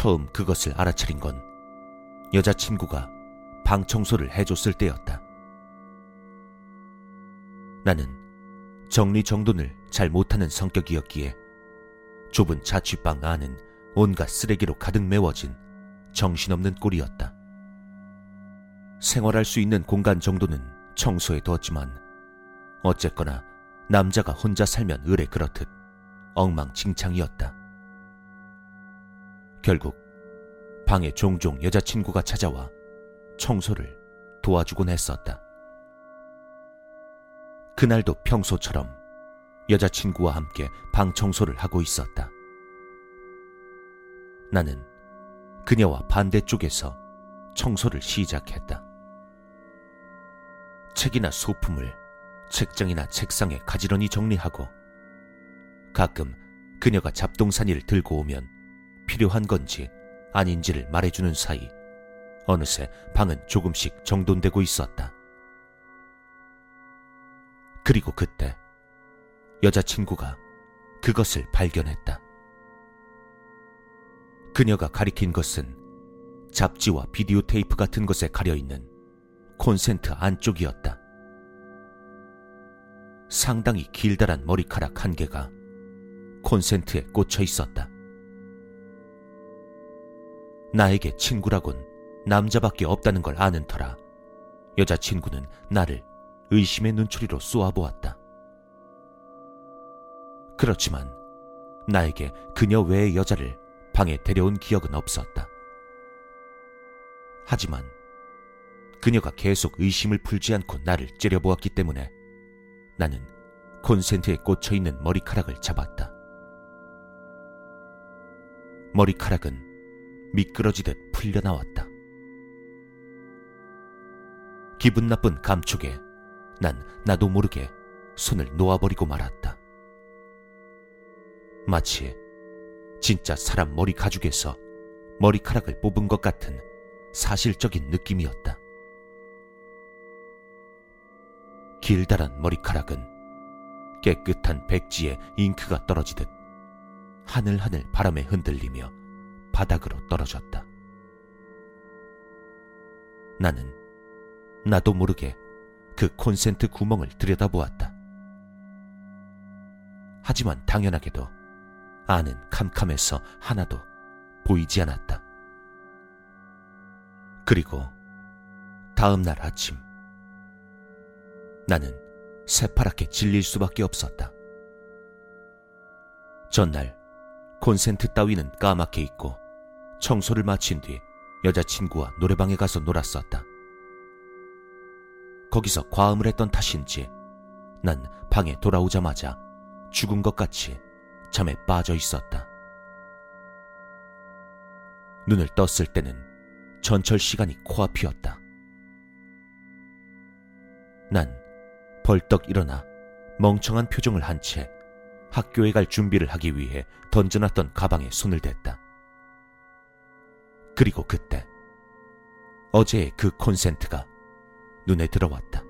처음 그것을 알아차린 건 여자친구가 방 청소를 해줬을 때였다. 나는 정리정돈을 잘 못하는 성격이었기에 좁은 자취방 안은 온갖 쓰레기로 가득 메워진 정신없는 꼴이었다. 생활할 수 있는 공간 정도는 청소해 두었지만 어쨌거나 남자가 혼자 살면 의뢰 그렇듯 엉망진창이었다. 결국 방에 종종 여자친구가 찾아와 청소를 도와주곤 했었다. 그날도 평소처럼 여자친구와 함께 방 청소를 하고 있었다. 나는 그녀와 반대쪽에서 청소를 시작했다. 책이나 소품을 책장이나 책상에 가지런히 정리하고 가끔 그녀가 잡동사니를 들고 오면 필요한 건지 아닌지를 말해주는 사이 어느새 방은 조금씩 정돈되고 있었다. 그리고 그때 여자친구가 그것을 발견했다. 그녀가 가리킨 것은 잡지와 비디오 테이프 같은 것에 가려 있는 콘센트 안쪽이었다. 상당히 길다란 머리카락 한 개가 콘센트에 꽂혀 있었다. 나에게 친구라곤 남자밖에 없다는 걸 아는 터라 여자친구는 나를 의심의 눈초리로 쏘아보았다. 그렇지만 나에게 그녀 외의 여자를 방에 데려온 기억은 없었다. 하지만 그녀가 계속 의심을 풀지 않고 나를 째려보았기 때문에 나는 콘센트에 꽂혀 있는 머리카락을 잡았다. 머리카락은 미끄러지듯 풀려나왔다. 기분 나쁜 감촉에 난 나도 모르게 손을 놓아버리고 말았다. 마치 진짜 사람 머리 가죽에서 머리카락을 뽑은 것 같은 사실적인 느낌이었다. 길다란 머리카락은 깨끗한 백지에 잉크가 떨어지듯 하늘하늘 바람에 흔들리며 바닥으로 떨어졌다. 나는 나도 모르게 그 콘센트 구멍을 들여다보았다. 하지만 당연하게도 안은 캄캄해서 하나도 보이지 않았다. 그리고 다음 날 아침 나는 새파랗게 질릴 수밖에 없었다. 전날 콘센트 따위는 까맣게 있고 청소를 마친 뒤 여자친구와 노래방에 가서 놀았었다. 거기서 과음을 했던 탓인지 난 방에 돌아오자마자 죽은 것 같이 잠에 빠져 있었다. 눈을 떴을 때는 전철 시간이 코앞이었다. 난 벌떡 일어나 멍청한 표정을 한 채 학교에 갈 준비를 하기 위해 던져놨던 가방에 손을 댔다. 그리고 그때 어제의 그 콘센트가 눈에 들어왔다.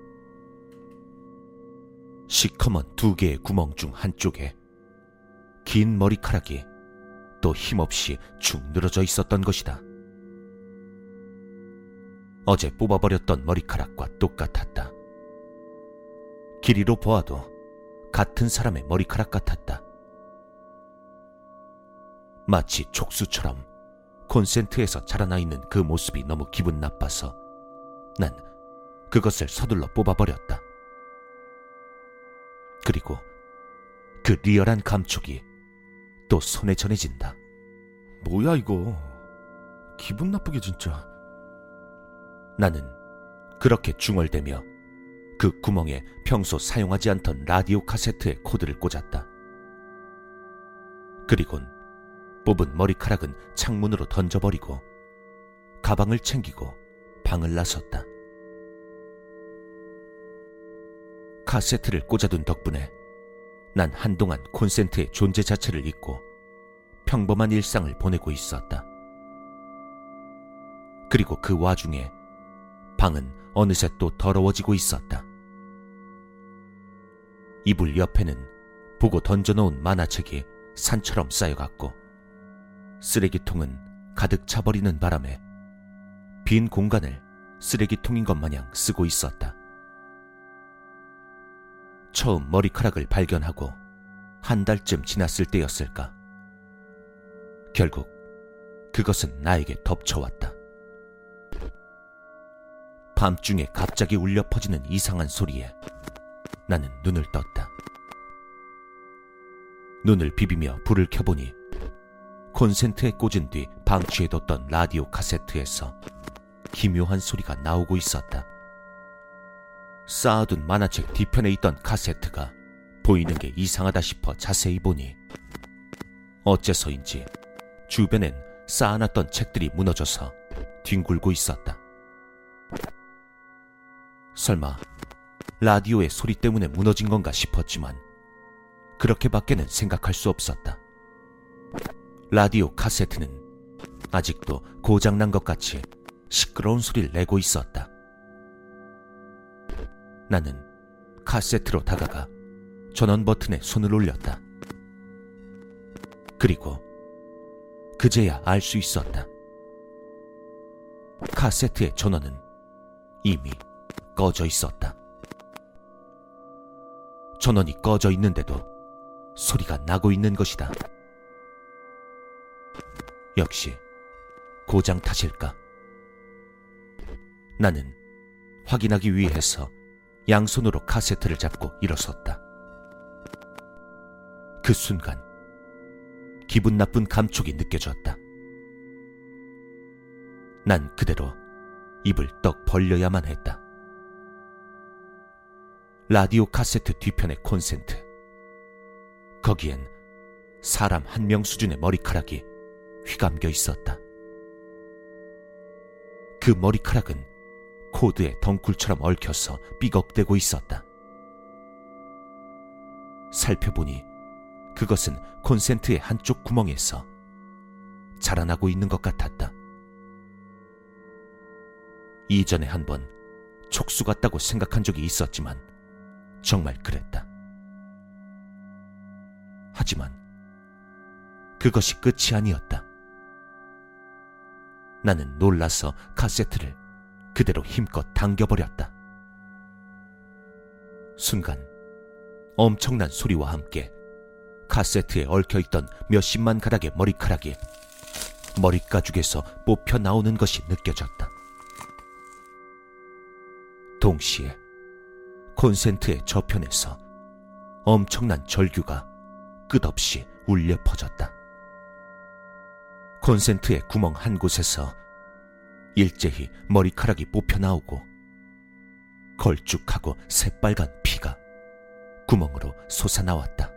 시커먼 두 개의 구멍 중 한쪽에 긴 머리카락이 또 힘없이 축 늘어져 있었던 것이다. 어제 뽑아버렸던 머리카락과 똑같았다. 길이로 보아도 같은 사람의 머리카락 같았다. 마치 촉수처럼 콘센트에서 자라나 있는 그 모습이 너무 기분 나빠서 난 그것을 서둘러 뽑아버렸다. 그리고 그 리얼한 감촉이 또 손에 전해진다. 뭐야 이거? 기분 나쁘게 진짜. 나는 그렇게 중얼대며 그 구멍에 평소 사용하지 않던 라디오 카세트의 코드를 꽂았다. 그리곤 뽑은 머리카락은 창문으로 던져버리고 가방을 챙기고 방을 나섰다. 카세트를 꽂아둔 덕분에 난 한동안 콘센트의 존재 자체를 잊고 평범한 일상을 보내고 있었다. 그리고 그 와중에 방은 어느새 또 더러워지고 있었다. 이불 옆에는 보고 던져놓은 만화책이 산처럼 쌓여갔고 쓰레기통은 가득 차버리는 바람에 빈 공간을 쓰레기통인 것 마냥 쓰고 있었다. 처음 머리카락을 발견하고 한 달쯤 지났을 때였을까. 결국 그것은 나에게 덮쳐왔다. 밤중에 갑자기 울려 퍼지는 이상한 소리에 나는 눈을 떴다. 눈을 비비며 불을 켜보니 콘센트에 꽂은 뒤 방치해뒀던 라디오 카세트에서 기묘한 소리가 나오고 있었다. 쌓아둔 만화책 뒤편에 있던 카세트가 보이는 게 이상하다 싶어 자세히 보니 어째서인지 주변엔 쌓아놨던 책들이 무너져서 뒹굴고 있었다. 설마 라디오의 소리 때문에 무너진 건가 싶었지만 그렇게밖에는 생각할 수 없었다. 라디오 카세트는 아직도 고장난 것 같이 시끄러운 소리를 내고 있었다. 나는 카세트로 다가가 전원 버튼에 손을 올렸다. 그리고 그제야 알 수 있었다. 카세트의 전원은 이미 꺼져 있었다. 전원이 꺼져 있는데도 소리가 나고 있는 것이다. 역시 고장 탓일까? 나는 확인하기 위해서 양손으로 카세트를 잡고 일어섰다. 그 순간 기분 나쁜 감촉이 느껴졌다. 난 그대로 입을 떡 벌려야만 했다. 라디오 카세트 뒤편의 콘센트. 거기엔 사람 한 명 수준의 머리카락이 휘감겨 있었다. 그 머리카락은 코드에 덩굴처럼 얽혀서 삐걱대고 있었다. 살펴보니 그것은 콘센트의 한쪽 구멍에서 자라나고 있는 것 같았다. 이전에 한 번 촉수 같다고 생각한 적이 있었지만 정말 그랬다. 하지만 그것이 끝이 아니었다. 나는 놀라서 카세트를 그대로 힘껏 당겨버렸다. 순간 엄청난 소리와 함께 카세트에 얽혀있던 몇십만 가닥의 머리카락이 머리가죽에서 뽑혀 나오는 것이 느껴졌다. 동시에 콘센트의 저편에서 엄청난 절규가 끝없이 울려 퍼졌다. 콘센트의 구멍 한 곳에서 일제히 머리카락이 뽑혀 나오고 걸쭉하고 새빨간 피가 구멍으로 솟아나왔다.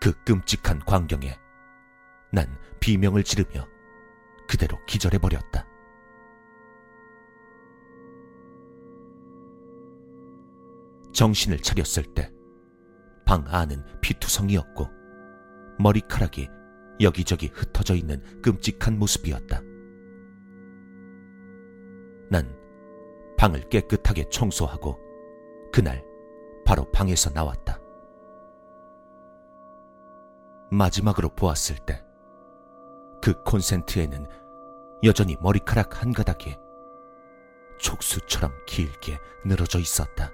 그 끔찍한 광경에 난 비명을 지르며 그대로 기절해버렸다. 정신을 차렸을 때 방 안은 피투성이었고 머리카락이 여기저기 흩어져 있는 끔찍한 모습이었다. 난 방을 깨끗하게 청소하고 그날 바로 방에서 나왔다. 마지막으로 보았을 때 그 콘센트에는 여전히 머리카락 한 가닥이 촉수처럼 길게 늘어져 있었다.